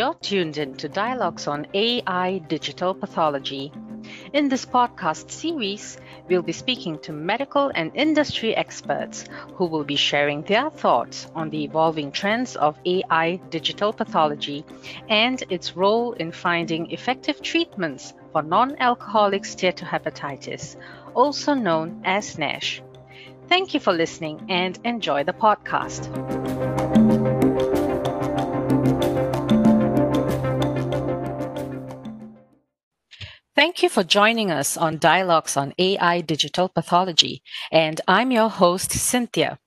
You're tuned in to Dialogues on AI Digital Pathology. In this podcast series, we'll be speaking to medical and industry experts who will be sharing their thoughts on the evolving trends of AI digital pathology and its role in finding effective treatments for non alcoholic steatohepatitis, also known as NASH. Thank you for listening and enjoy the podcast. Thank you for joining us on Dialogues on AI Digital Pathology, and I'm your host, Cynthia.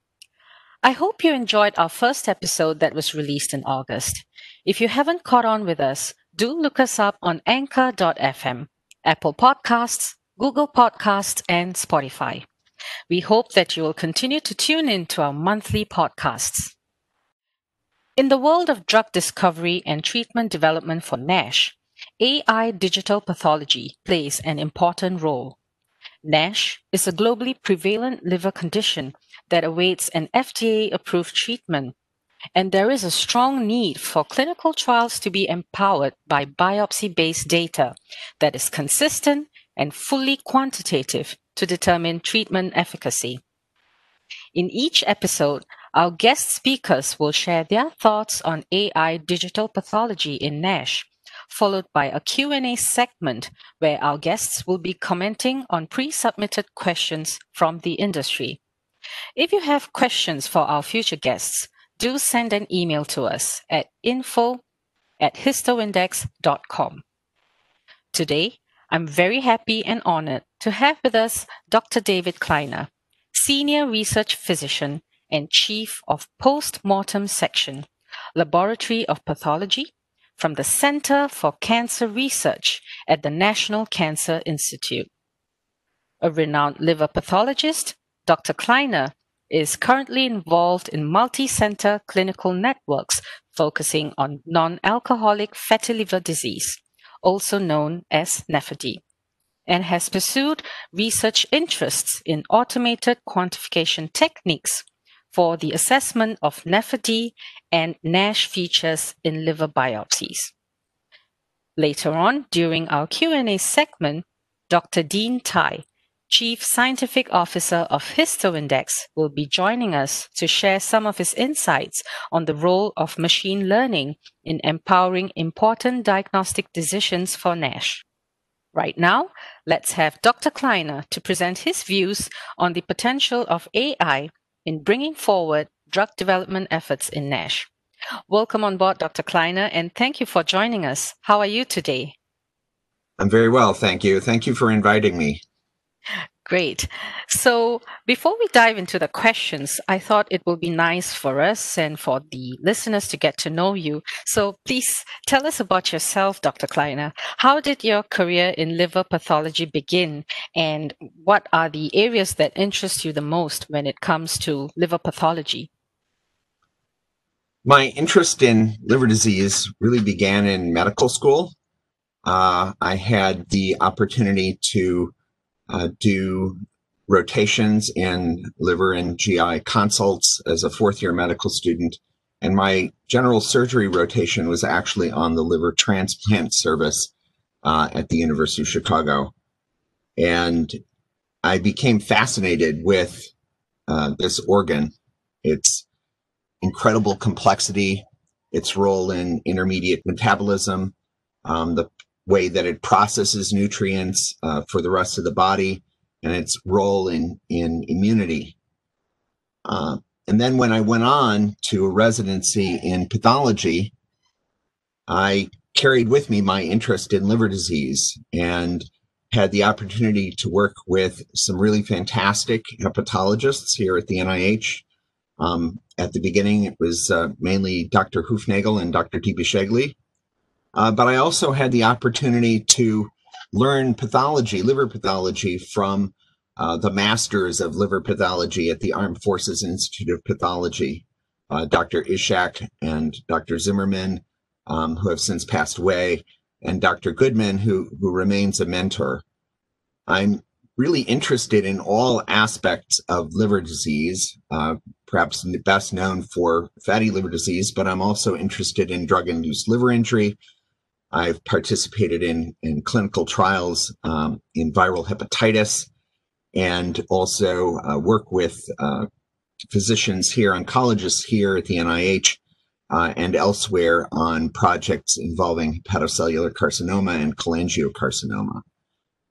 I hope you enjoyed our first episode that was released in August. If you haven't caught on with us, do look us up on anchor.fm, Apple Podcasts, Google Podcasts, and Spotify. We hope that you will continue to tune in to our monthly podcasts. In the world of drug discovery and treatment development for NASH, AI digital pathology plays an important role. NASH is a globally prevalent liver condition that awaits an FDA approved treatment, and there is a strong need for clinical trials to be empowered by biopsy based data that is consistent and fully quantitative to determine treatment efficacy. In each episode, our guest speakers will share their thoughts on AI digital pathology in NASH, followed by a Q&A segment where our guests will be commenting on pre-submitted questions from the industry. If you have questions for our future guests, do send an email to us at info at histoindex.com. Today, I'm very happy and honored to have with us Dr. David Kleiner, Senior Research Physician and Chief of Post-Mortem Section, Laboratory of Pathology from the Center for Cancer Research at the National Cancer Institute. A renowned liver pathologist, Dr. Kleiner is currently involved in multi-center clinical networks focusing on non-alcoholic fatty liver disease also known as NAFLD, and has pursued research interests in automated quantification techniques for the assessment of NAFLD and NASH features in liver biopsies. Later on, during our Q&A segment, Dr. Dean Tai, Chief Scientific Officer of HistoIndex, will be joining us to share some of his insights on the role of machine learning in empowering important diagnostic decisions for NASH. Right now, let's have Dr. Kleiner to present his views on the potential of AI in bringing forward drug development efforts in NASH. Welcome on board, Dr. Kleiner, and thank you for joining us. How are you today? I'm very well, thank you. Thank you for inviting me. Great. So before we dive into the questions, I thought it will be nice for us and for the listeners to get to know you. So please tell us about yourself, Dr. Kleiner. How did your career in liver pathology begin? And what are the areas that interest you the most when it comes to liver pathology? My interest in liver disease really began in medical school. Uh, I had the opportunity to uh, do rotations in liver and GI consults as a fourth year medical student. And my general surgery rotation was actually on the liver transplant service uh, at the University of Chicago. And I became fascinated with uh, this organ, its incredible complexity, its role in intermediate metabolism, um, the way that it processes nutrients uh, for the rest of the body and its role in, in immunity. Uh, and then when I went on to a residency in pathology, I carried with me my interest in liver disease and had the opportunity to work with some really fantastic hepatologists here at the NIH. Um, at the beginning, it was uh, mainly Dr. Hoofnagle and Dr. Di Bisceglie. Uh, but I also had the opportunity to learn pathology, liver pathology, from uh, the masters of liver pathology at the Armed Forces Institute of Pathology, uh, Dr. Ishak and Dr. Zimmerman, um, who have since passed away, and Dr. Goodman, who, who remains a mentor. I'm really interested in all aspects of liver disease, uh, perhaps best known for fatty liver disease, but I'm also interested in drug induced liver injury. I've participated in, in clinical trials um, in viral hepatitis and also uh, work with uh, physicians here, oncologists here at the NIH uh, and elsewhere on projects involving hepatocellular carcinoma and cholangiocarcinoma.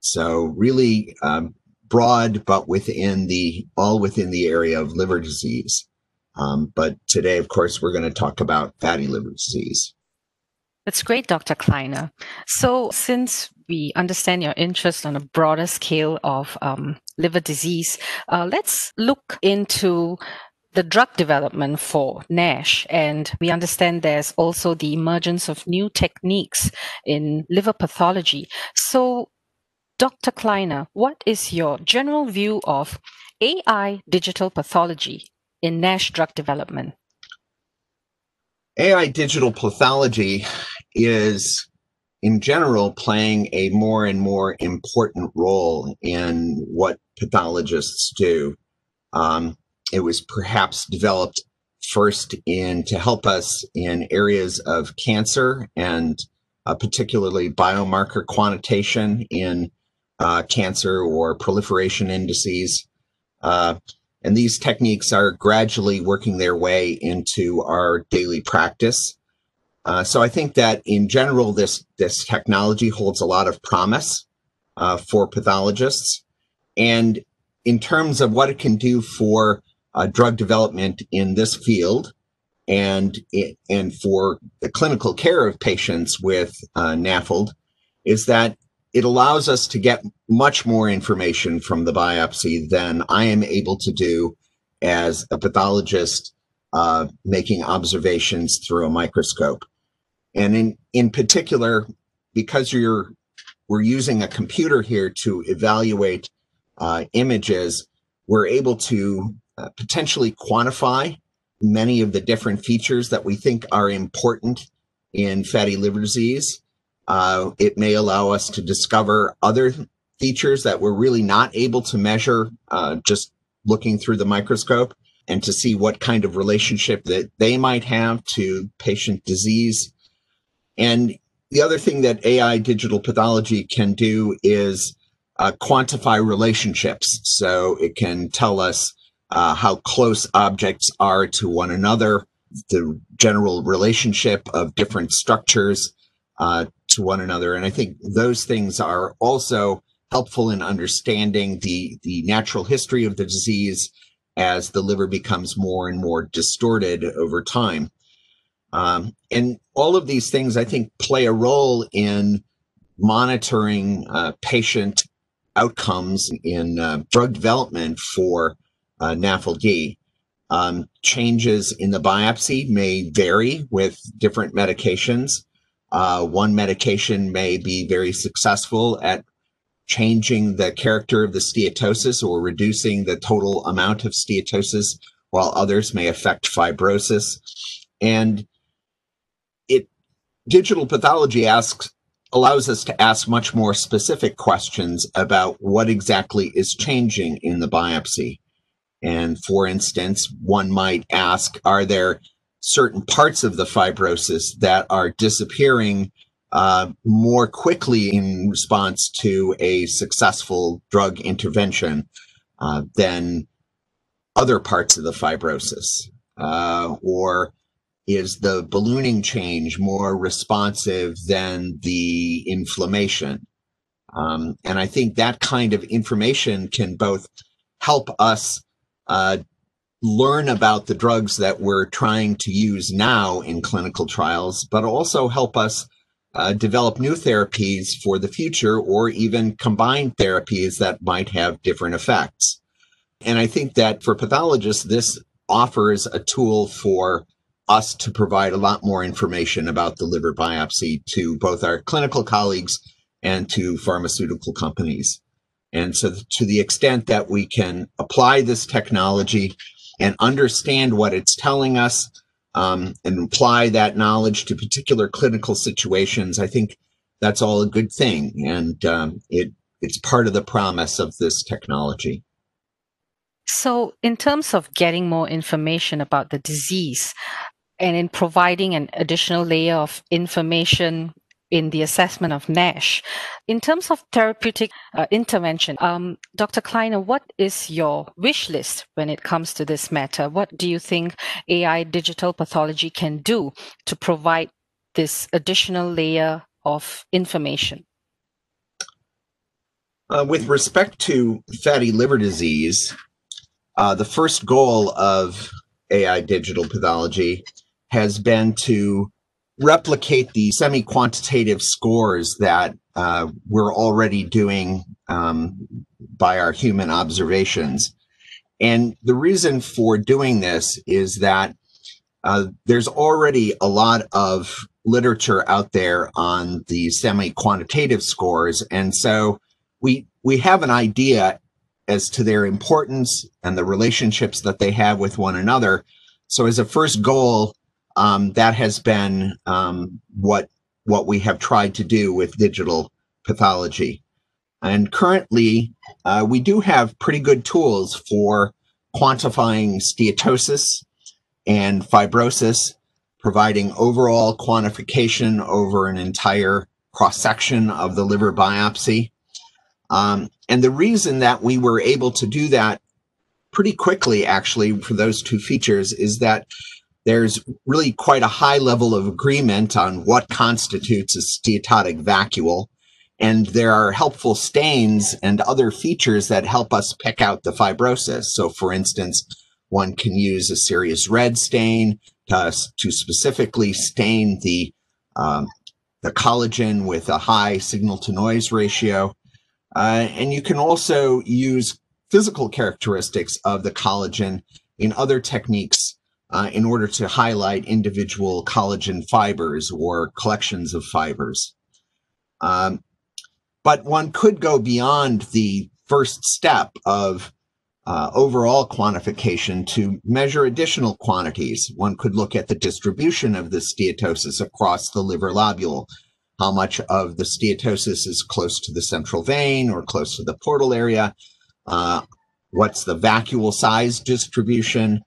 So really um, broad, but within the all within the area of liver disease. Um, but today, of course, we're going to talk about fatty liver disease. That's great, Dr. Kleiner. So, since we understand your interest on a broader scale of um, liver disease, uh, let's look into the drug development for NASH. And we understand there's also the emergence of new techniques in liver pathology. So, Dr. Kleiner, what is your general view of AI digital pathology in NASH drug development? AI digital pathology is, in general, playing a more and more important role in what pathologists do. Um, it was perhaps developed first in to help us in areas of cancer and uh, particularly biomarker quantitation in uh, cancer or proliferation indices. Uh, and these techniques are gradually working their way into our daily practice. Uh, so I think that in general, this, this technology holds a lot of promise uh, for pathologists. And in terms of what it can do for uh, drug development in this field and, it, and for the clinical care of patients with uh, NAFLD is that it allows us to get much more information from the biopsy than I am able to do as a pathologist uh, making observations through a microscope. And in, in particular, because you're we're using a computer here to evaluate uh, images, we're able to uh, potentially quantify many of the different features that we think are important in fatty liver disease. Uh, it may allow us to discover other features that we're really not able to measure uh, just looking through the microscope and to see what kind of relationship that they might have to patient disease. And the other thing that AI digital pathology can do is uh, quantify relationships. So it can tell us uh, how close objects are to one another, the general relationship of different structures uh, to one another. And I think those things are also helpful in understanding the, the natural history of the disease as the liver becomes more and more distorted over time. Um, and all of these things, I think, play a role in monitoring uh, patient outcomes in uh, drug development for uh, NAFLD. Um, changes in the biopsy may vary with different medications. Uh, one medication may be very successful at changing the character of the steatosis or reducing the total amount of steatosis, while others may affect fibrosis. And it digital pathology asks allows us to ask much more specific questions about what exactly is changing in the biopsy. And for instance, one might ask, are there certain parts of the fibrosis that are disappearing uh, more quickly in response to a successful drug intervention uh, than other parts of the fibrosis? Uh, or is the ballooning change more responsive than the inflammation? Um, and I think that kind of information can both help us uh, learn about the drugs that we're trying to use now in clinical trials, but also help us uh, develop new therapies for the future or even combine therapies that might have different effects. And I think that for pathologists, this offers a tool for us to provide a lot more information about the liver biopsy to both our clinical colleagues and to pharmaceutical companies. And so to the extent that we can apply this technology and understand what it's telling us um, and apply that knowledge to particular clinical situations, I think that's all a good thing. And um, it it's part of the promise of this technology. So, in terms of getting more information about the disease and in providing an additional layer of information in the assessment of NASH. In terms of therapeutic uh, intervention, um, Dr. Kleiner, what is your wish list when it comes to this matter? What do you think AI digital pathology can do to provide this additional layer of information? Uh, with respect to fatty liver disease, uh, the first goal of AI digital pathology has been to replicate the semi-quantitative scores that uh, we're already doing um, by our human observations. And the reason for doing this is that uh, there's already a lot of literature out there on the semi-quantitative scores. And so we, we have an idea as to their importance and the relationships that they have with one another. So as a first goal, um, that has been um, what what we have tried to do with digital pathology. And currently, uh, we do have pretty good tools for quantifying steatosis and fibrosis, providing overall quantification over an entire cross section of the liver biopsy. Um, and the reason that we were able to do that pretty quickly, actually, for those two features is that there's really quite a high level of agreement on what constitutes a steatotic vacuole. And there are helpful stains and other features that help us pick out the fibrosis. So for instance, one can use a Sirius red stain to, to specifically stain the, um, the collagen with a high signal to noise ratio. Uh, and you can also use physical characteristics of the collagen in other techniques uh, in order to highlight individual collagen fibers or collections of fibers. Um, but one could go beyond the first step of uh, overall quantification to measure additional quantities. One could look at the distribution of the steatosis across the liver lobule, how much of the steatosis is close to the central vein or close to the portal area, uh, what's the vacuole size distribution,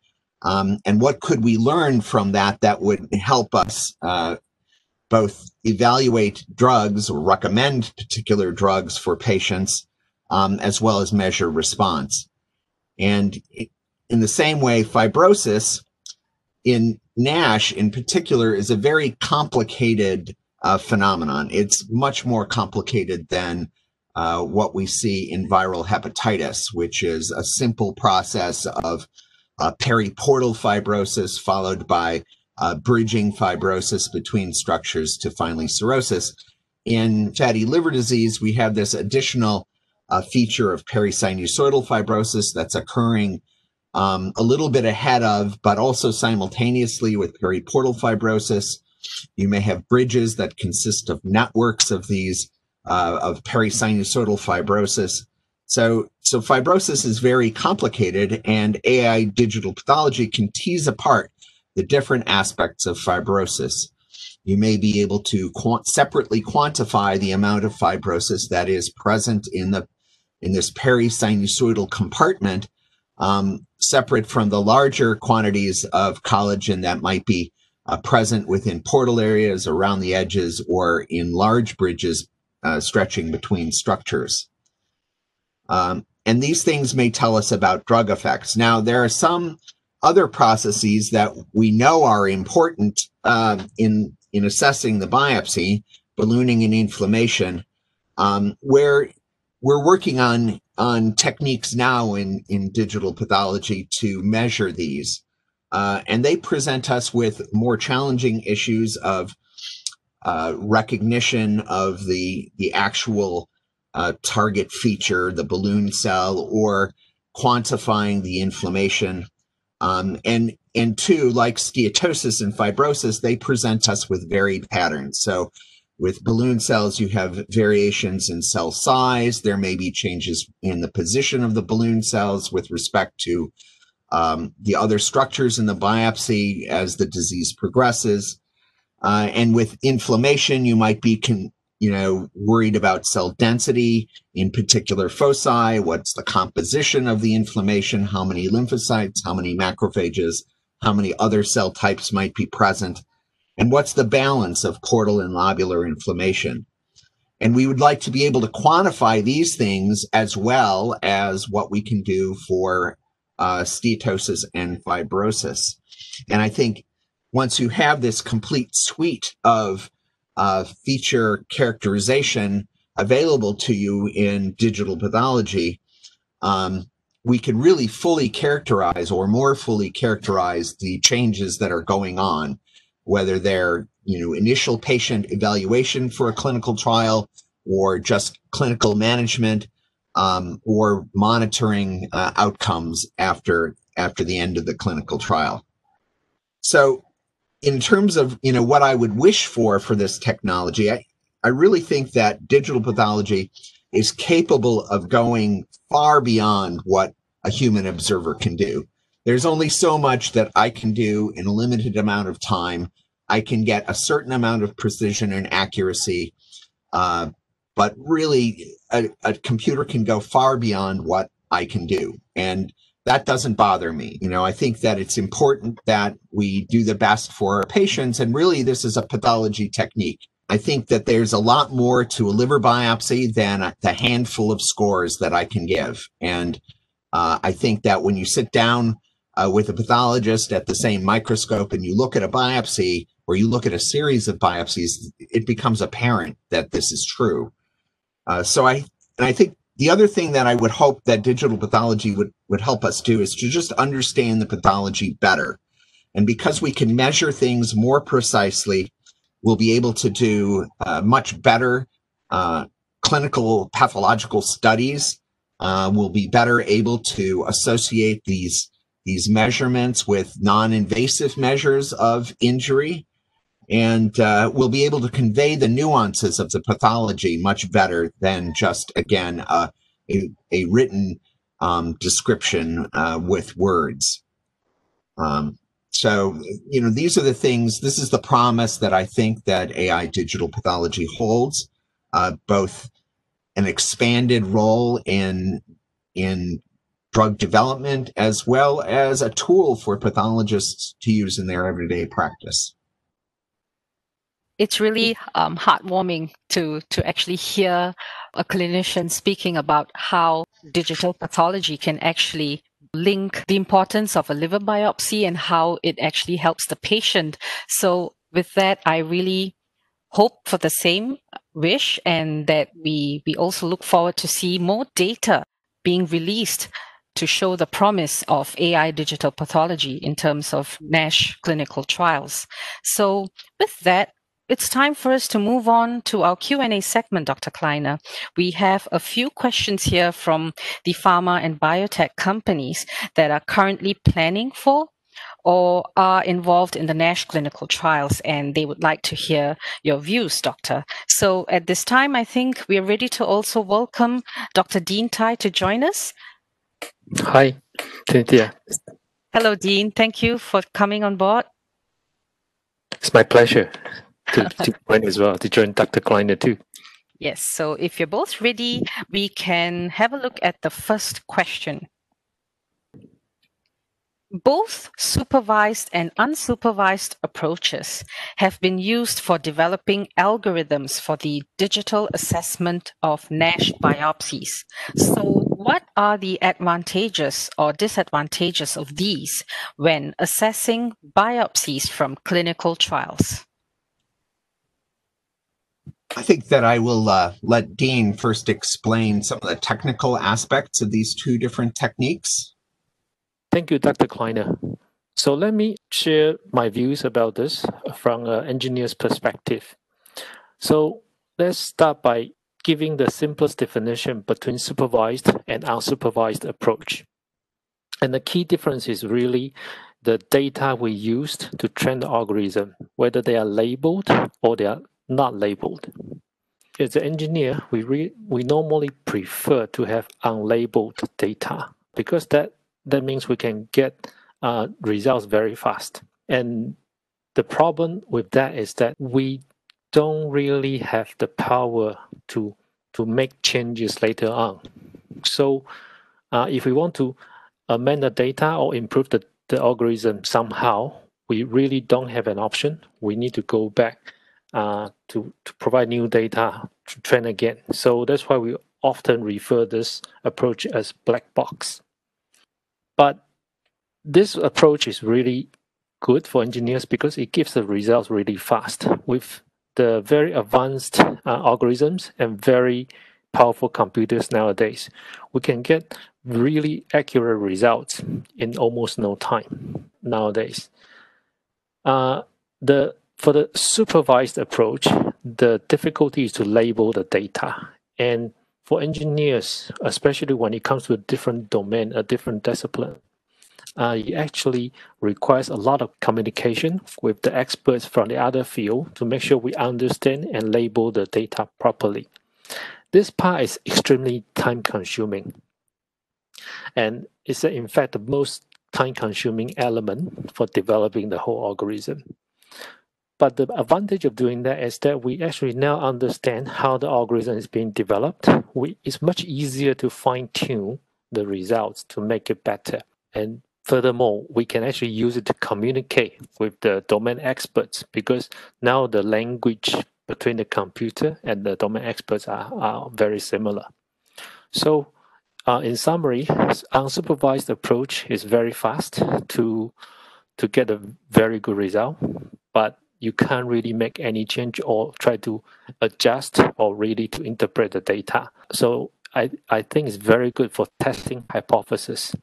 um, and what could we learn from that that would help us uh, both evaluate drugs or recommend particular drugs for patients, um, as well as measure response. And in the same way, fibrosis in NASH in particular is a very complicated uh, phenomenon. It's much more complicated than uh, what we see in viral hepatitis, which is a simple process of uh, periportal fibrosis, followed by uh, bridging fibrosis between structures to finally cirrhosis. In fatty liver disease, we have this additional uh, feature of perisinusoidal fibrosis that's occurring um, a little bit ahead of, but also simultaneously with periportal fibrosis. You may have bridges that consist of networks of these, uh, of perisinusoidal fibrosis. So, so fibrosis is very complicated and AI digital pathology can tease apart the different aspects of fibrosis. You may be able to quant separately quantify the amount of fibrosis that is present in the in this perisinusoidal compartment, um, separate from the larger quantities of collagen that might be uh, present within portal areas, around the edges, or in large bridges uh, stretching between structures. Um, and these things may tell us about drug effects. Now, there are some other processes that we know are important uh, in in assessing the biopsy, ballooning and inflammation, um, where we're working on on techniques now in in digital pathology to measure these, uh, and they present us with more challenging issues of uh, recognition of the the actual uh, target feature, the balloon cell, or quantifying the inflammation. Um, and and two, like steatosis and fibrosis, they present us with varied patterns. So with balloon cells, you have variations in cell size. There may be changes in the position of the balloon cells with respect to um, the other structures in the biopsy as the disease progresses. Uh, and with inflammation, you might be you know, worried about cell density in particular foci, what's the composition of the inflammation, how many lymphocytes, how many macrophages, how many other cell types might be present, and what's the balance of portal and lobular inflammation. And we would like to be able to quantify these things as well as what we can do for uh, steatosis and fibrosis. And I think once you have this complete suite of uh, feature characterization available to you in digital pathology, um, we can really fully characterize or more fully characterize the changes that are going on, whether they're you know initial patient evaluation for a clinical trial or just clinical management um, or monitoring uh, outcomes after after the end of the clinical trial. So in terms of you know what I would wish for for this technology, I, I really think that digital pathology is capable of going far beyond what a human observer can do. There's only so much that I can do in a limited amount of time. I can get a certain amount of precision and accuracy, uh, but really, a, a computer can go far beyond what I can do. And that doesn't bother me. You know, I think that it's important that we do the best for our patients. And really, this is a pathology technique. I think that there's a lot more to a liver biopsy than the handful of scores that I can give. And uh, I think that when you sit down uh, with a pathologist at the same microscope and you look at a biopsy or you look at a series of biopsies, it becomes apparent that this is true. Uh, so I, and I think the other thing that I would hope that digital pathology would, would help us do is to just understand the pathology better. And because we can measure things more precisely, we'll be able to do uh, much better uh, clinical pathological studies. Uh, we'll be better able to associate these, these measurements with non-invasive measures of injury and uh, we'll be able to convey the nuances of the pathology much better than just again uh, a, a written um, description uh, with words. Um, so you know these are the things this is the promise that i think that ai digital pathology holds uh, both an expanded role in in drug development as well as a tool for pathologists to use in their everyday practice it's really um, heartwarming to to actually hear a clinician speaking about how digital pathology can actually link the importance of a liver biopsy and how it actually helps the patient. So with that, I really hope for the same wish and that we we also look forward to see more data being released to show the promise of AI digital pathology in terms of NASH clinical trials. So with that, it's time for us to move on to our Q&A segment, Dr. Kleiner. We have a few questions here from the pharma and biotech companies that are currently planning for or are involved in the NASH clinical trials, and they would like to hear your views, Doctor. So at this time, I think we're ready to also welcome Dr. Dean Tai to join us. Hi, Cynthia. Hello, Dean. Thank you for coming on board. It's my pleasure to, to join as well, to join Dr. Kleiner too. Yes, so if you're both ready, we can have a look at the first question. Both supervised and unsupervised approaches have been used for developing algorithms for the digital assessment of NASH biopsies. So what are the advantages or disadvantages of these when assessing biopsies from clinical trials? I think that I will uh, let Dean first explain some of the technical aspects of these two different techniques. Thank you, Dr. Kleiner. So let me share my views about this from an engineer's perspective. So let's start by giving the simplest definition between supervised and unsupervised approach. And the key difference is really the data we used to train the algorithm, whether they are labeled or they are not labeled. As an engineer, we, re, we normally prefer to have unlabeled data because that, that means we can get uh, results very fast. And the problem with that is that we don't really have the power to to make changes later on. So uh, if we want to amend the data or improve the, the algorithm somehow, we really don't have an option. We need to go back uh, to, to provide new data to train again. So that's why we often refer this approach as black box. But this approach is really good for engineers because it gives the results really fast with the very advanced uh, algorithms and very powerful computers nowadays. We can get really accurate results in almost no time nowadays. Uh, the for the supervised approach, the difficulty is to label the data. And for engineers, especially when it comes to a different domain, a different discipline, uh, it actually requires a lot of communication with the experts from the other field to make sure we understand and label the data properly. This part is extremely time consuming. And it's in fact the most time consuming element for developing the whole algorithm. But the advantage of doing that is that we actually now understand how the algorithm is being developed. We, it's much easier to fine tune the results to make it better. And furthermore, we can actually use it to communicate with the domain experts because now the language between the computer and the domain experts are, are very similar. So uh, in summary, unsupervised approach is very fast to to get a very good result, but you can't really make any change or try to adjust or really to interpret the data. So I, I think it's very good for testing hypothesis.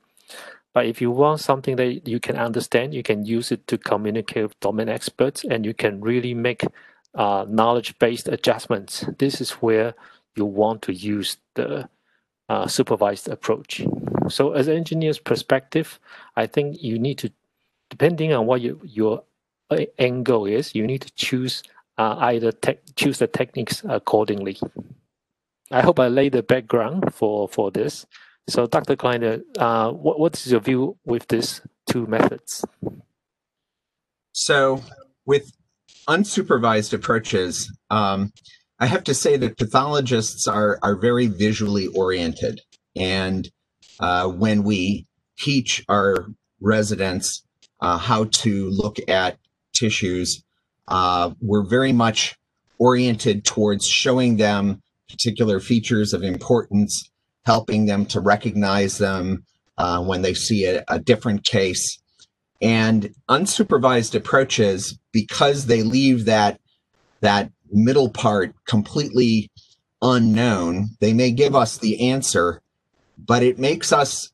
But if you want something that you can understand, you can use it to communicate with domain experts and you can really make uh, knowledge-based adjustments. This is where you want to use the uh, supervised approach. So as an engineer's perspective, I think you need to, depending on what you, your angle is, you need to choose uh, either choose the techniques accordingly. I hope I laid the background for, for this. So Dr. Kleiner, uh, what, what's your view with these two methods? So with unsupervised approaches, um, I have to say that pathologists are, are very visually oriented. And uh, when we teach our residents uh, how to look at tissues, uh, we're very much oriented towards showing them particular features of importance, helping them to recognize them uh, when they see a, a different case. And unsupervised approaches, because they leave that that middle part completely unknown, they may give us the answer, but it makes us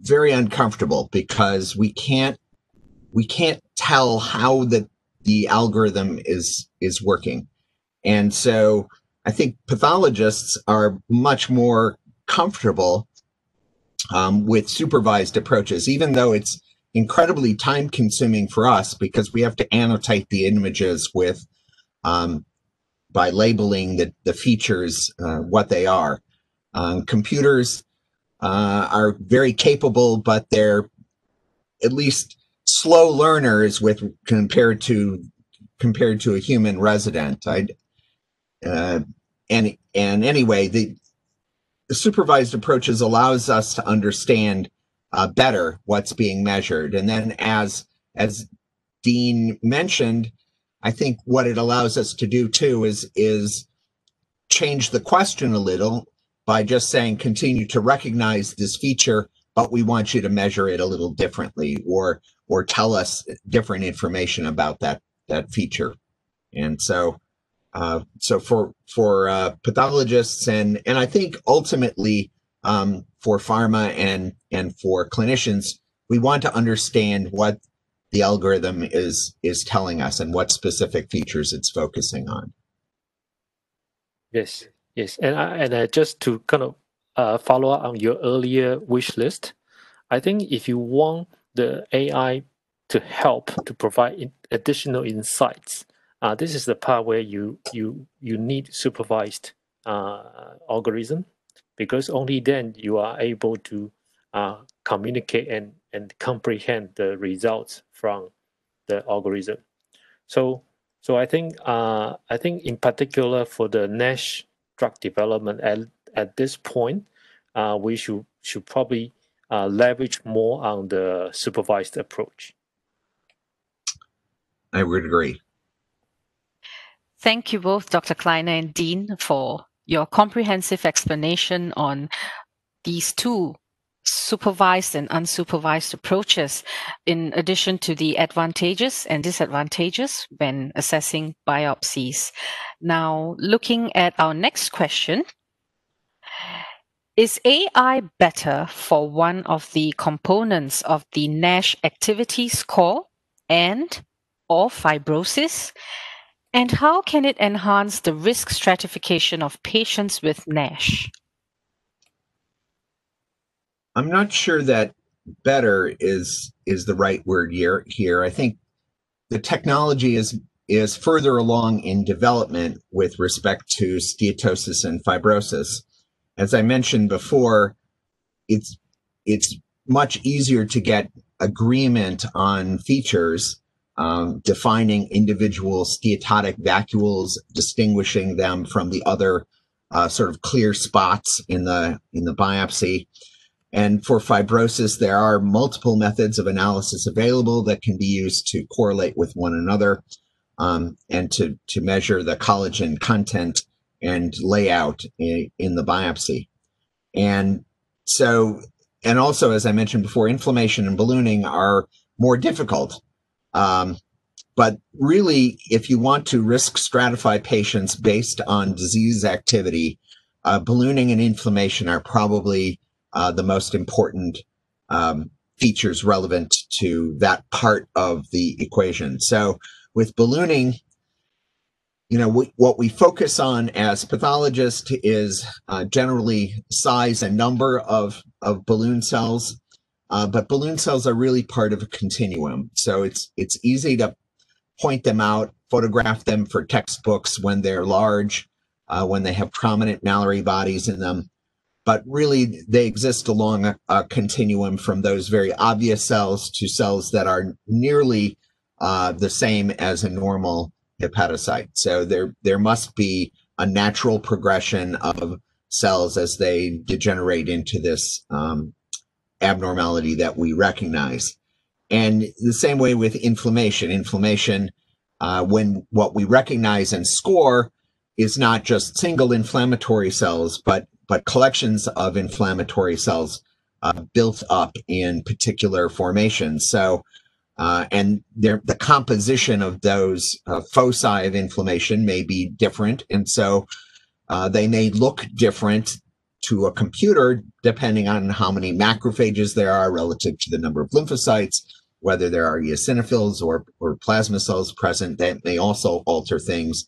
very uncomfortable because we can't we can't tell how the the algorithm is is working. And so I think pathologists are much more comfortable um, with supervised approaches, even though it's incredibly time consuming for us because we have to annotate the images with um, by labeling the, the features uh, what they are. Um, computers uh, are very capable, but they're at least slow learners with compared to compared to a human resident. I uh, and and anyway, the, the supervised approaches allows us to understand uh, better what's being measured. And then as, as Dean mentioned, I think what it allows us to do too is, is change the question a little by just saying continue to recognize this feature, but we want you to measure it a little differently or, or tell us different information about that, that feature. And so, uh, so for, for uh, pathologists and, and I think ultimately um, for pharma and and for clinicians, we want to understand what the algorithm is is telling us and what specific features it's focusing on. Yes, yes, and I, and just to kind of uh, follow up on your earlier wish list, I think if you want the AI to help to provide additional insights, uh, this is the part where you you you need supervised uh, algorithm because only then you are able to uh, communicate and, and comprehend the results from the algorithm. So So I think uh, I think in particular for the NASH drug development at at this point, uh, we should should probably uh, leverage more on the supervised approach. I would agree. Thank you both, Dr. Kleiner and Dean, for your comprehensive explanation on these two supervised and unsupervised approaches, in addition to the advantages and disadvantages when assessing biopsies. Now, looking at our next question, is AI better for one of the components of the NASH activity score and or fibrosis? And how can it enhance the risk stratification of patients with NASH? I'm not sure that better is is the right word here. Here, I think the technology is is further along in development with respect to steatosis and fibrosis. As I mentioned before, it's it's much easier to get agreement on features um, defining individual steatotic vacuoles, distinguishing them from the other uh, sort of clear spots in the in the biopsy. And for fibrosis, there are multiple methods of analysis available that can be used to correlate with one another um, and to, to measure the collagen content and layout in, in the biopsy. And so, and also, as I mentioned before, inflammation and ballooning are more difficult. Um, but really, if you want to risk stratify patients based on disease activity, uh, ballooning and inflammation are probably uh, the most important um, features relevant to that part of the equation. So with ballooning, you know, we, what we focus on as pathologists is uh, generally size and number of, of balloon cells, uh, but balloon cells are really part of a continuum. So it's it's easy to point them out, photograph them for textbooks when they're large, uh, when they have prominent Mallory bodies in them but really they exist along a, a, continuum from those very obvious cells to cells that are nearly uh, the same as a normal hepatocyte. So there there must be a natural progression of cells as they degenerate into this um, abnormality that we recognize. And the same way with inflammation. Inflammation, uh, when what we recognize and score is not just single inflammatory cells, but but collections of inflammatory cells uh, built up in particular formations. So, uh, and the composition of those uh, foci of inflammation may be different. And so uh, they may look different to a computer depending on how many macrophages there are relative to the number of lymphocytes, whether there are eosinophils or, or plasma cells present that may also alter things.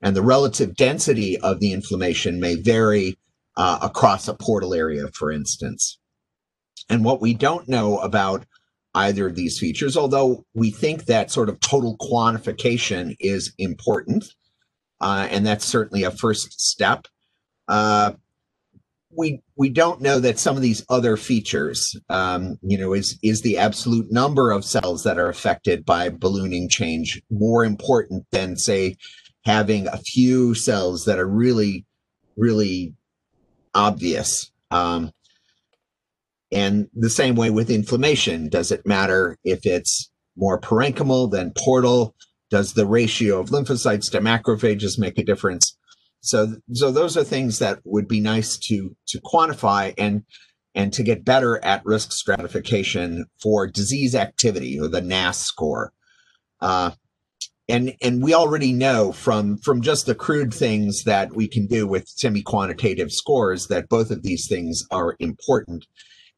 And the relative density of the inflammation may vary uh, across a portal area, for instance. And what we don't know about either of these features, although we think that sort of total quantification is important, uh, and that's certainly a first step. Uh, we we don't know that some of these other features, um, you know, is is the absolute number of cells that are affected by ballooning change more important than say having a few cells that are really really obvious. Um, and the same way with inflammation. Does it matter if it's more parenchymal than portal? Does the ratio of lymphocytes to macrophages make a difference? So, so those are things that would be nice to to quantify and and to get better at risk stratification for disease activity or the NAS score. Uh, and and we already know from from just the crude things that we can do with semi-quantitative scores that both of these things are important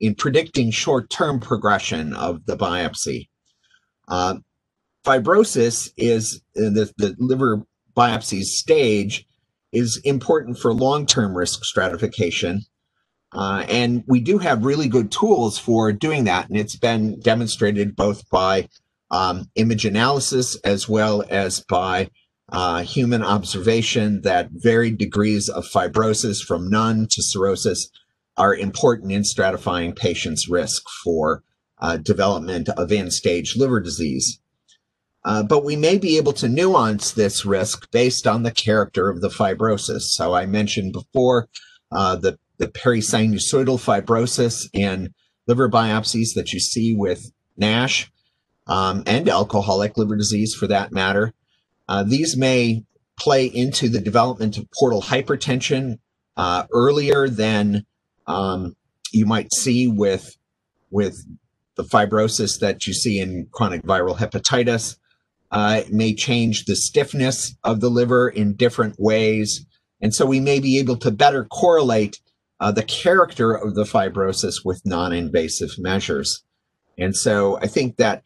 in predicting short-term progression of the biopsy. Uh, fibrosis is the, the liver biopsy stage is important for long-term risk stratification. Uh, and we do have really good tools for doing that. And it's been demonstrated both by um, image analysis as well as by uh, human observation that varied degrees of fibrosis from none to cirrhosis are important in stratifying patients' risk for uh, development of end-stage liver disease. Uh, but we may be able to nuance this risk based on the character of the fibrosis. So I mentioned before uh, the, the perisinusoidal fibrosis in liver biopsies that you see with NASH um, and alcoholic liver disease for that matter. Uh, these may play into the development of portal hypertension uh, earlier than um, you might see with with the fibrosis that you see in chronic viral hepatitis. Uh, it may change the stiffness of the liver in different ways. And so we may be able to better correlate uh, the character of the fibrosis with non-invasive measures. And so I think that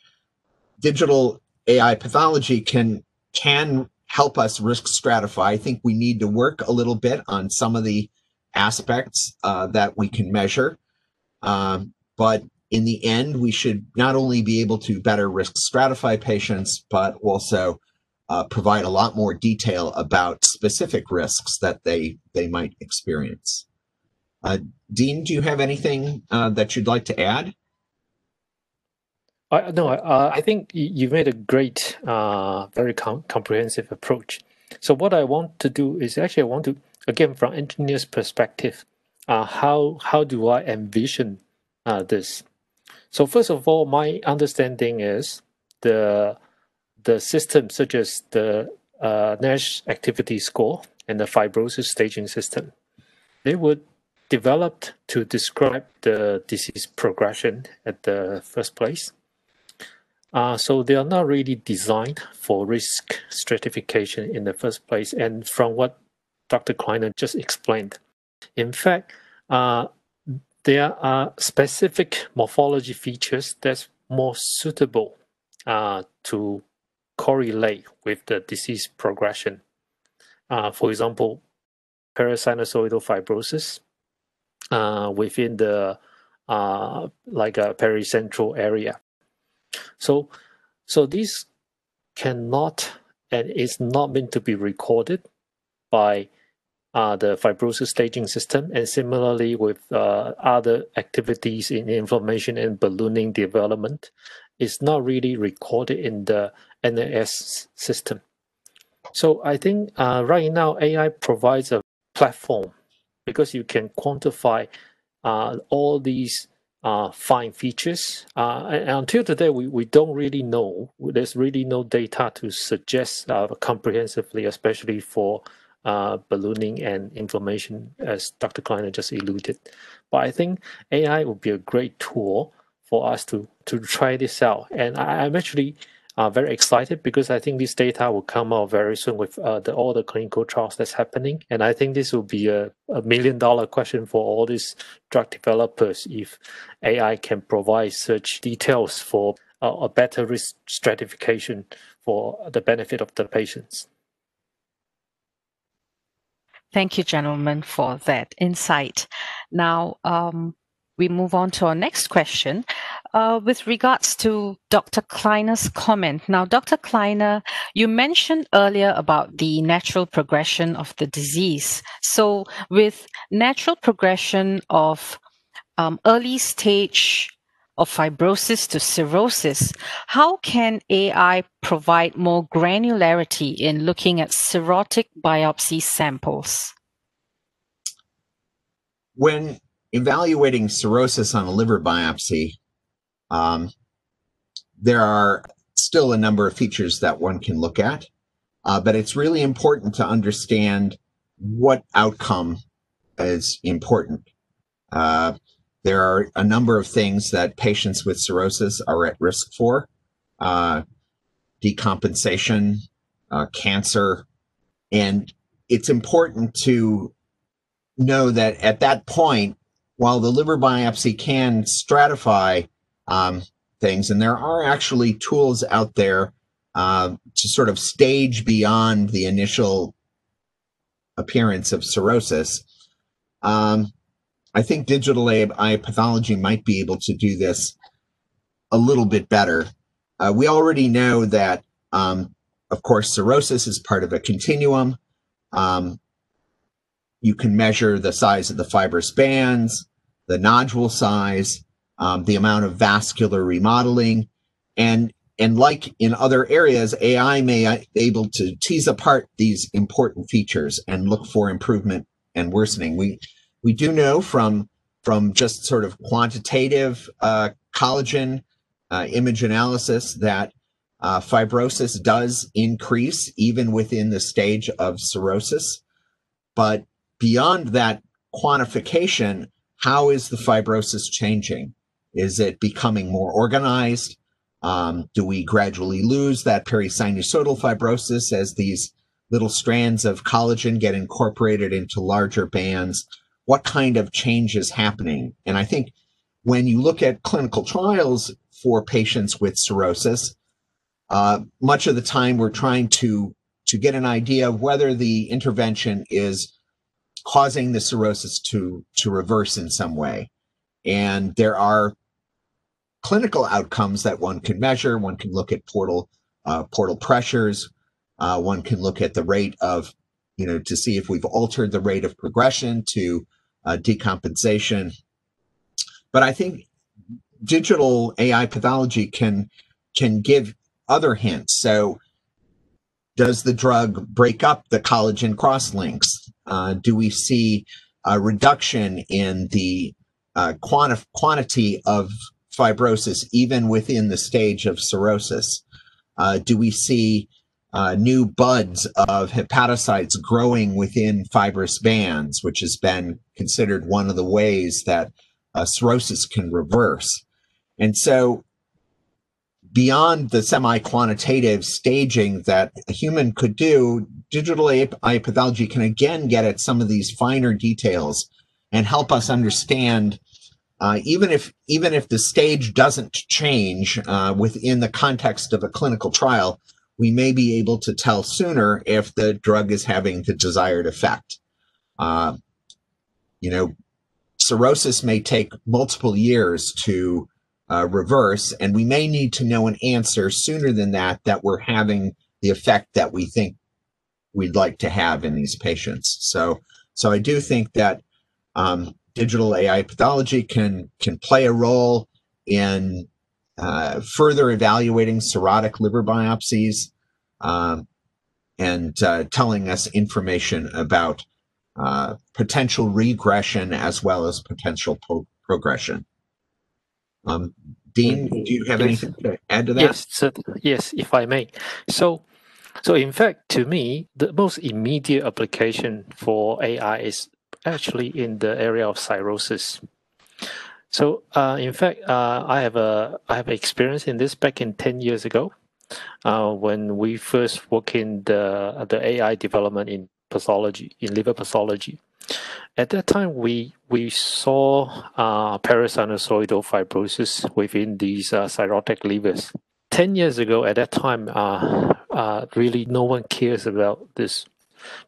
digital AI pathology can can help us risk stratify. I think we need to work a little bit on some of the aspects uh, that we can measure. Um, but in the end, we should not only be able to better risk stratify patients, but also uh, provide a lot more detail about specific risks that they, they might experience. Uh, Dean, do you have anything uh, that you'd like to add? I, no, uh, I think you've made a great, uh, very com comprehensive approach. So what I want to do is actually I want to again from engineer's perspective, uh, how how do I envision uh, this? So first of all, my understanding is the the system such as the uh, Nash activity score and the fibrosis staging system, they were developed to describe the disease progression at the first place. Uh, so they are not really designed for risk stratification in the first place. And from what Dr. Kleiner just explained. In fact, uh, there are specific morphology features that's more suitable uh, to correlate with the disease progression. Uh, for example, perisinusoidal fibrosis uh, within the uh, like a pericentral area. So, so this cannot and is not meant to be recorded by uh, the fibrosis staging system, and similarly with uh, other activities in inflammation and ballooning development, is not really recorded in the NAS system. So I think uh, right now AI provides a platform because you can quantify uh, all these uh, fine features. Uh, and until today, we, we don't really know. There's really no data to suggest comprehensively, especially for uh, ballooning and inflammation, as Dr. Kleiner just alluded. But I think AI would be a great tool for us to to try this out. And I, am actually uh, very excited because I think this data will come out very soon with uh, the, all the clinical trials that's happening. And I think this will be a, a million dollar question for all these drug developers if AI can provide such details for a better risk stratification for the benefit of the patients. Thank you, gentlemen, for that insight. Now, um, we move on to our next question uh, with regards to Dr. Kleiner's comment. Now, Dr. Kleiner, you mentioned earlier about the natural progression of the disease. So, with natural progression of um, early stage of fibrosis to cirrhosis, how can AI provide more granularity in looking at cirrhotic biopsy samples? When evaluating cirrhosis on a liver biopsy, um, there are still a number of features that one can look at, uh, but it's really important to understand what outcome is important. Uh, there are a number of things that patients with cirrhosis are at risk for. Uh, decompensation, uh, cancer, and it's important to know that at that point, while the liver biopsy can stratify um, things, and there are actually tools out there uh, to sort of stage beyond the initial appearance of cirrhosis. Um, I think digital AI pathology might be able to do this a little bit better. Uh, we already know that, um, of course, cirrhosis is part of a continuum. Um, you can measure the size of the fibrous bands, the nodule size, um, the amount of vascular remodeling, and and like in other areas, AI may be able to tease apart these important features and look for improvement and worsening. We we do know from from just sort of quantitative uh, collagen uh, image analysis that uh, fibrosis does increase even within the stage of cirrhosis. But beyond that quantification, how is the fibrosis changing? Is it becoming more organized? Um, do we gradually lose that perisinusoidal fibrosis as these little strands of collagen get incorporated into larger bands? What kind of change is happening? And I think when you look at clinical trials for patients with cirrhosis, uh, much of the time we're trying to to get an idea of whether the intervention is causing the cirrhosis to to reverse in some way. And there are clinical outcomes that one can measure. One can look at portal uh, portal pressures. Uh, one can look at the rate of, you know, to see if we've altered the rate of progression to uh, decompensation. But I think digital AI pathology can can give other hints. So, does the drug break up the collagen cross links? Uh, do we see a reduction in the uh, quanti- quantity of fibrosis even within the stage of cirrhosis? Uh, do we see uh, new buds of hepatocytes growing within fibrous bands, which has been considered one of the ways that uh, cirrhosis can reverse? And so, beyond the semi quantitative staging that a human could do, digital AI pathology can again get at some of these finer details and help us understand uh, even if even if the stage doesn't change uh, within the context of a clinical trial, we may be able to tell sooner if the drug is having the desired effect. Uh, you know, cirrhosis may take multiple years to uh, reverse, and we may need to know an answer sooner than that that we're having the effect that we think we'd like to have in these patients. So, so I do think that um, digital AI pathology can can play a role in uh, further evaluating cirrhotic liver biopsies um, and uh, telling us information about uh, potential regression as well as potential po- progression. Um, Dean, do you have yes. anything to add to that? Yes, so, yes, if I may. So, so in fact, to me, the most immediate application for AI is actually in the area of cirrhosis. So, uh, in fact, uh, I have a I have experience in this back in ten years ago, uh, when we first work in the the AI development in pathology in liver pathology. At that time, we we saw uh, perisinusoidal fibrosis within these uh, cirrhotic livers. Ten years ago, at that time, uh, uh really no one cares about this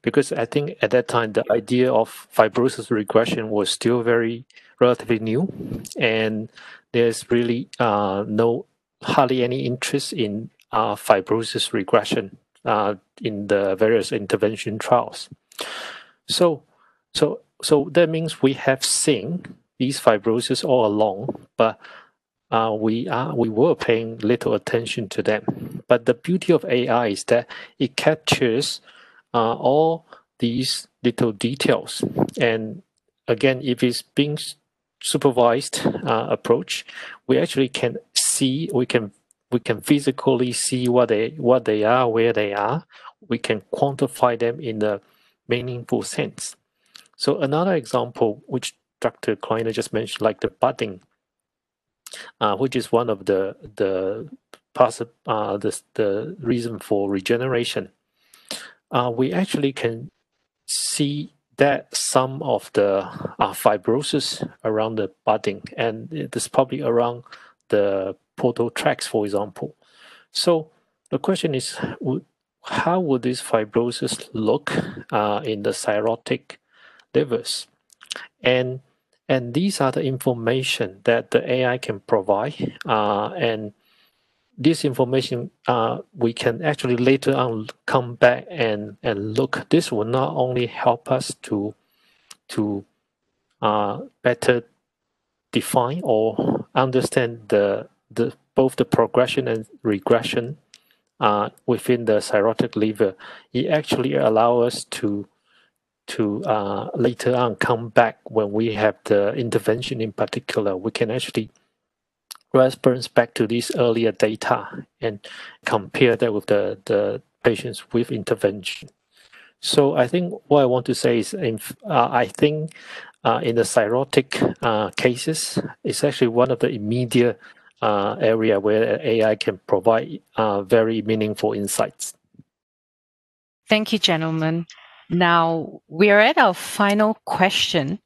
because I think at that time the idea of fibrosis regression was still very relatively new, and there's really uh, no hardly any interest in uh, fibrosis regression uh, in the various intervention trials. So, so, so that means we have seen these fibrosis all along, but uh, we are we were paying little attention to them. But the beauty of AI is that it captures uh, all these little details. And again, if it's being supervised uh, approach, we actually can see, we can we can physically see what they what they are, where they are. We can quantify them in a meaningful sense. So another example, which Dr. Kleiner just mentioned, like the budding, uh, which is one of the the possible uh, the the reason for regeneration uh, we actually can see that some of the uh, fibrosis around the budding, and it's probably around the portal tracts, for example. So the question is, how would this fibrosis look uh, in the cirrhotic livers? And and these are the information that the AI can provide, uh, and this information uh, we can actually later on come back and and look this will not only help us to to uh, better define or understand the the both the progression and regression uh, within the cirrhotic liver, it actually allow us to to uh, later on come back when we have the intervention in particular. We can actually reference back to this earlier data and compare that with the, the patients with intervention. So I think what I want to say is, uh, I think uh, in the cirrhotic uh, cases, it's actually one of the immediate uh, area where AI can provide uh, very meaningful insights. Thank you, gentlemen. Now we are at our final question.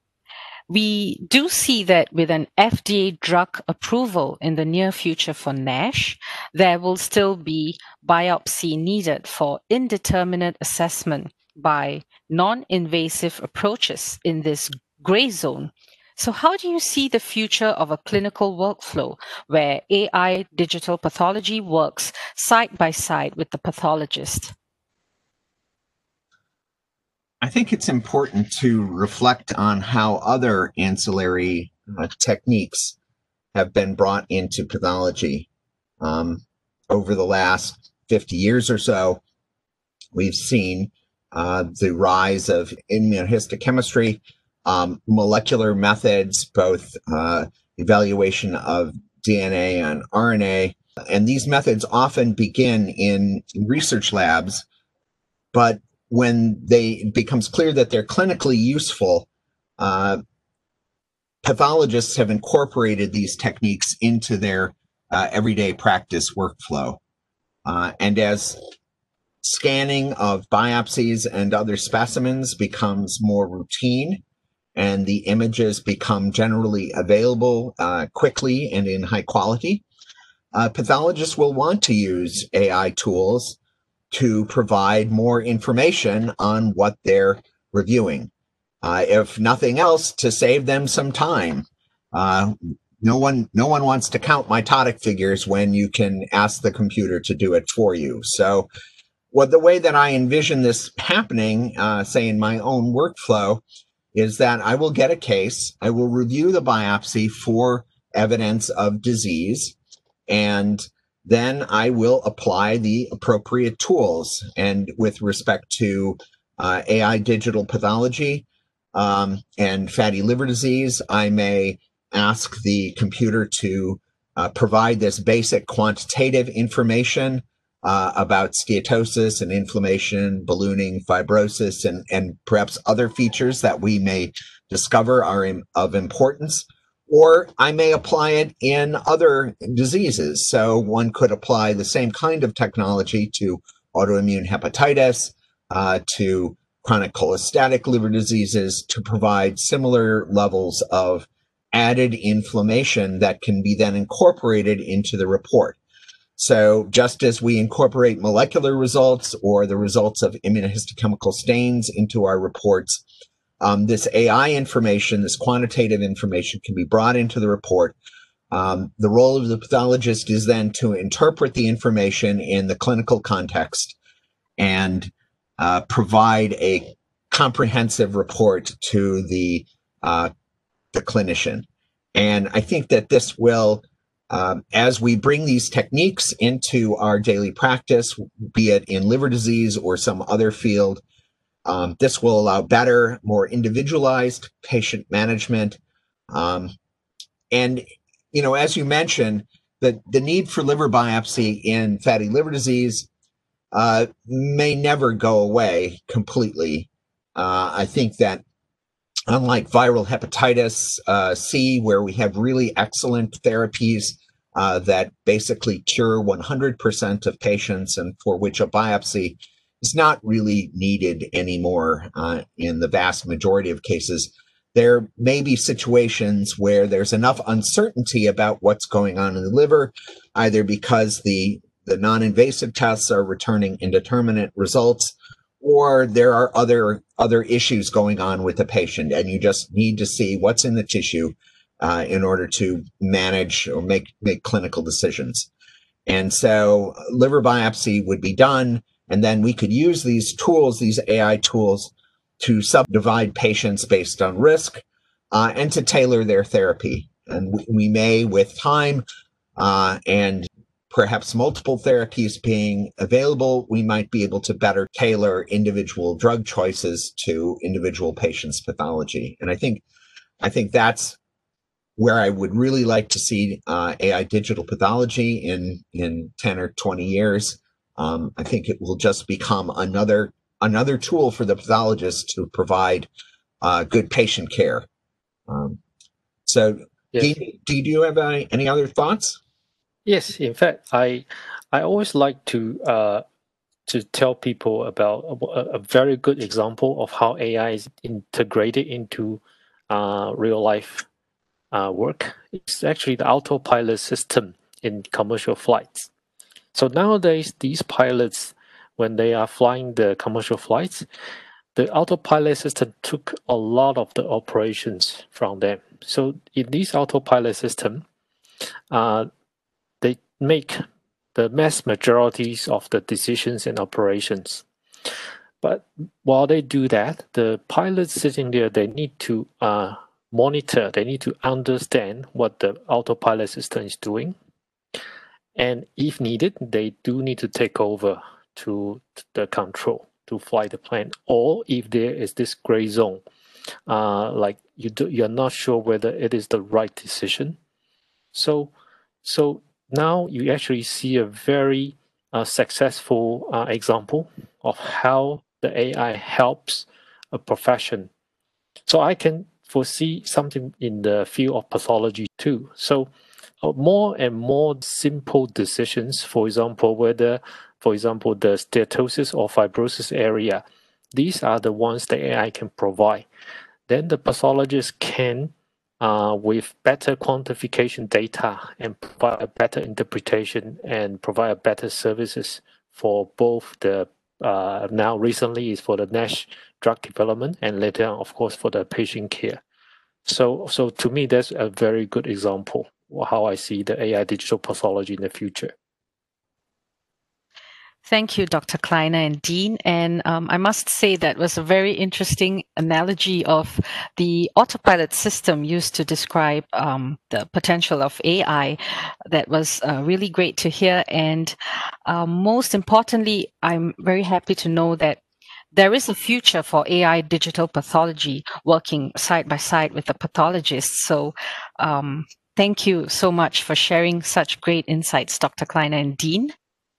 We do see that with an FDA drug approval in the near future for NASH, there will still be biopsy needed for indeterminate assessment by non invasive approaches in this gray zone so, how do you see the future of a clinical workflow where AI digital pathology works side by side with the pathologist? I think it's important to reflect on how other ancillary uh, techniques have been brought into pathology. Um, over the last 50 years or so, we've seen uh, the rise of immunohistochemistry, um, molecular methods, both uh, evaluation of DNA and RNA. And these methods often begin in research labs, but when they becomes clear that they're clinically useful, uh, pathologists have incorporated these techniques into their uh, everyday practice workflow. Uh, and as scanning of biopsies and other specimens becomes more routine, and the images become generally available uh, quickly and in high quality, uh, pathologists will want to use AI tools to provide more information on what they're reviewing. Uh, if nothing else, to save them some time. Uh, no one, no one wants to count mitotic figures when you can ask the computer to do it for you. So, what the way that I envision this happening, uh, say in my own workflow, is that I will get a case, I will review the biopsy for evidence of disease, and then I will apply the appropriate tools. And with respect to uh, AI digital pathology um, and fatty liver disease, I may ask the computer to uh, provide this basic quantitative information uh, about steatosis and inflammation, ballooning, fibrosis, and, and perhaps other features that we may discover are in, of importance. Or I may apply it in other diseases. So one could apply the same kind of technology to autoimmune hepatitis, uh, to chronic cholestatic liver diseases to provide similar levels of added inflammation that can be then incorporated into the report. So just as we incorporate molecular results or the results of immunohistochemical stains into our reports, um, this AI information, this quantitative information can be brought into the report. Um, the role of the pathologist is then to interpret the information in the clinical context and uh, provide a comprehensive report to the uh, the clinician. And I think that this will um, as we bring these techniques into our daily practice, be it in liver disease or some other field, um, this will allow better, more individualized patient management. Um, and, you know, as you mentioned, the, the need for liver biopsy in fatty liver disease uh, may never go away completely. Uh, I think that unlike viral hepatitis uh, C, where we have really excellent therapies uh, that basically cure 100% of patients and for which a biopsy is not really needed anymore uh, in the vast majority of cases. There may be situations where there's enough uncertainty about what's going on in the liver, either because the, the non-invasive tests are returning indeterminate results or there are other other issues going on with the patient and you just need to see what's in the tissue uh, in order to manage or make make clinical decisions. And so liver biopsy would be done, and then we could use these tools, these AI tools, to subdivide patients based on risk uh, and to tailor their therapy. And we, we may, with time, uh, and perhaps multiple therapies being available, we might be able to better tailor individual drug choices to individual patients' pathology. And I think, I think that's where I would really like to see uh, AI digital pathology in in ten or twenty years. Um, I think it will just become another another tool for the pathologist to provide uh, good patient care. Um, so, yes. do, do you have any, any other thoughts? Yes, in fact, I I always like to uh, to tell people about a, a, very good example of how AI is integrated into uh, real life uh, work. It's actually the autopilot system in commercial flights. So nowadays, these pilots, when they are flying the commercial flights, the autopilot system took a lot of the operations from them. So in this autopilot system, uh, they make the mass majorities of the decisions and operations. But while they do that, the pilots sitting there, they need to uh, monitor, they need to understand what the autopilot system is doing. And if needed, they do need to take over to the control to fly the plane. Or if there is this gray zone, uh, like you do, you're not sure whether it is the right decision. So, so now you actually see a very uh, successful uh, example of how the AI helps a profession. So I can foresee something in the field of pathology too. So more and more simple decisions, for example, whether, for example, the steatosis or fibrosis area, these are the ones that AI can provide. Then the pathologist can uh, with better quantification data and provide a better interpretation and provide better services for both the uh, now recently is for the NASH drug development and later on, of course, for the patient care. So, so to me, that's a very good example how I see the AI digital pathology in the future. Thank you, Dr. Kleiner and Dean. And um, I must say that was a very interesting analogy of the autopilot system used to describe um, the potential of AI. That was uh, really great to hear. And uh, most importantly, I'm very happy to know that there is a future for AI digital pathology working side by side with the pathologists. So um, thank you so much for sharing such great insights, Dr. Kleiner and Dean.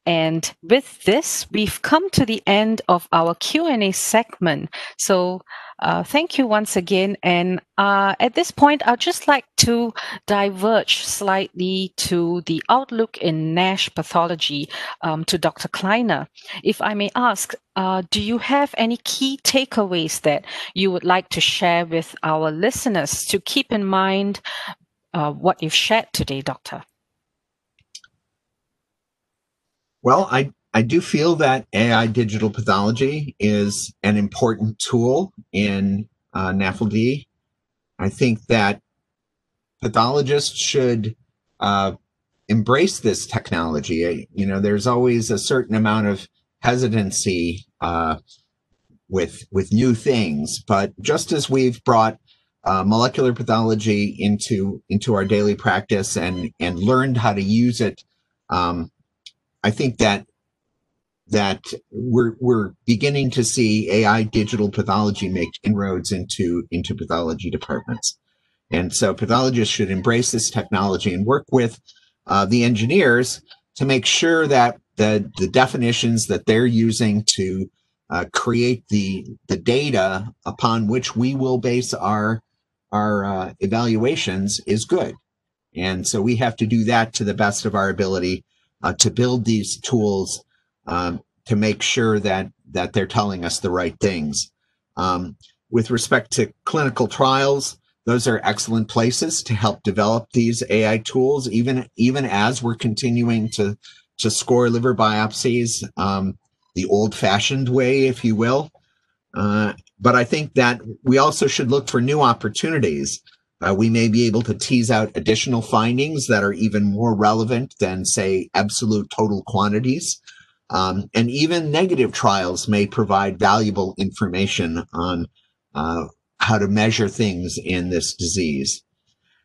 And with this, we've come to the end of our Q&A segment. So uh, thank you once again. And uh, at this point, I'd just like to diverge slightly to the outlook in NASH pathology um, to Dr. Kleiner. If I may ask, uh, do you have any key takeaways that you would like to share with our listeners to keep in mind uh, what you've shared today, Doctor? Well, I, I do feel that AI digital pathology is an important tool in uh, NAFLD. I think that pathologists should uh, embrace this technology. You know, there's always a certain amount of hesitancy uh, with with new things, but just as we've brought uh, molecular pathology into into our daily practice and and learned how to use it. Um, I think that that we're we're beginning to see AI digital pathology make inroads into into pathology departments, and so pathologists should embrace this technology and work with uh, the engineers to make sure that the the definitions that they're using to uh, create the the data upon which we will base our our uh, evaluations is good, and so we have to do that to the best of our ability uh, to build these tools um, to make sure that that they're telling us the right things. Um, with respect to clinical trials, those are excellent places to help develop these AI tools, even even as we're continuing to to score liver biopsies um, the old-fashioned way, if you will. Uh, but I think that we also should look for new opportunities uh, we may be able to tease out additional findings that are even more relevant than, say, absolute total quantities. Um, and even negative trials may provide valuable information on uh, how to measure things in this disease.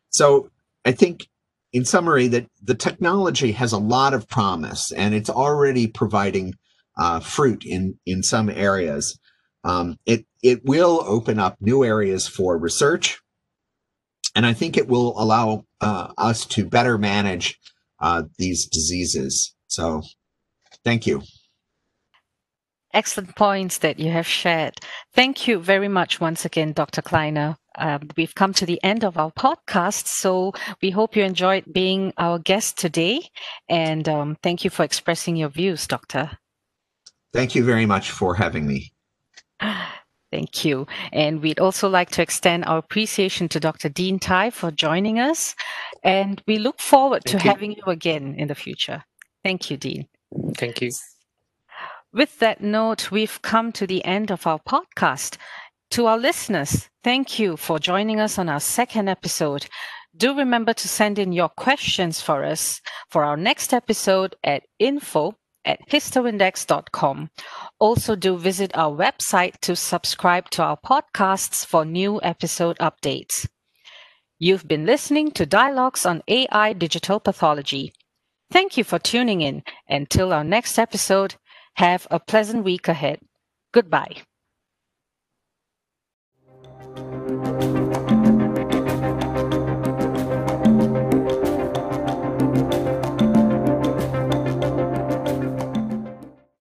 So I think in summary, that the technology has a lot of promise and it's already providing uh, fruit in, in some areas. Um, it, it will open up new areas for research. And I think it will allow uh, us to better manage uh, these diseases. So thank you. Excellent points that you have shared. Thank you very much once again, Dr. Kleiner. Um, we've come to the end of our podcast, so we hope you enjoyed being our guest today. And um, thank you for expressing your views, Doctor. Thank you very much for having me. Thank you. And we'd also like to extend our appreciation to Dr. Dean Tai for joining us. And we look forward Thank to you. having you again in the future. Thank you, Dean. Thank you. With that note, we've come to the end of our podcast. To our listeners, thank you for joining us on our second episode. Do remember to send in your questions for us for our next episode at info at histoindex.com. Also, do visit our website to subscribe to our podcasts for new episode updates. You've been listening to Dialogues on AI Digital Pathology. Thank you for tuning in. Until our next episode, have a pleasant week ahead. Goodbye.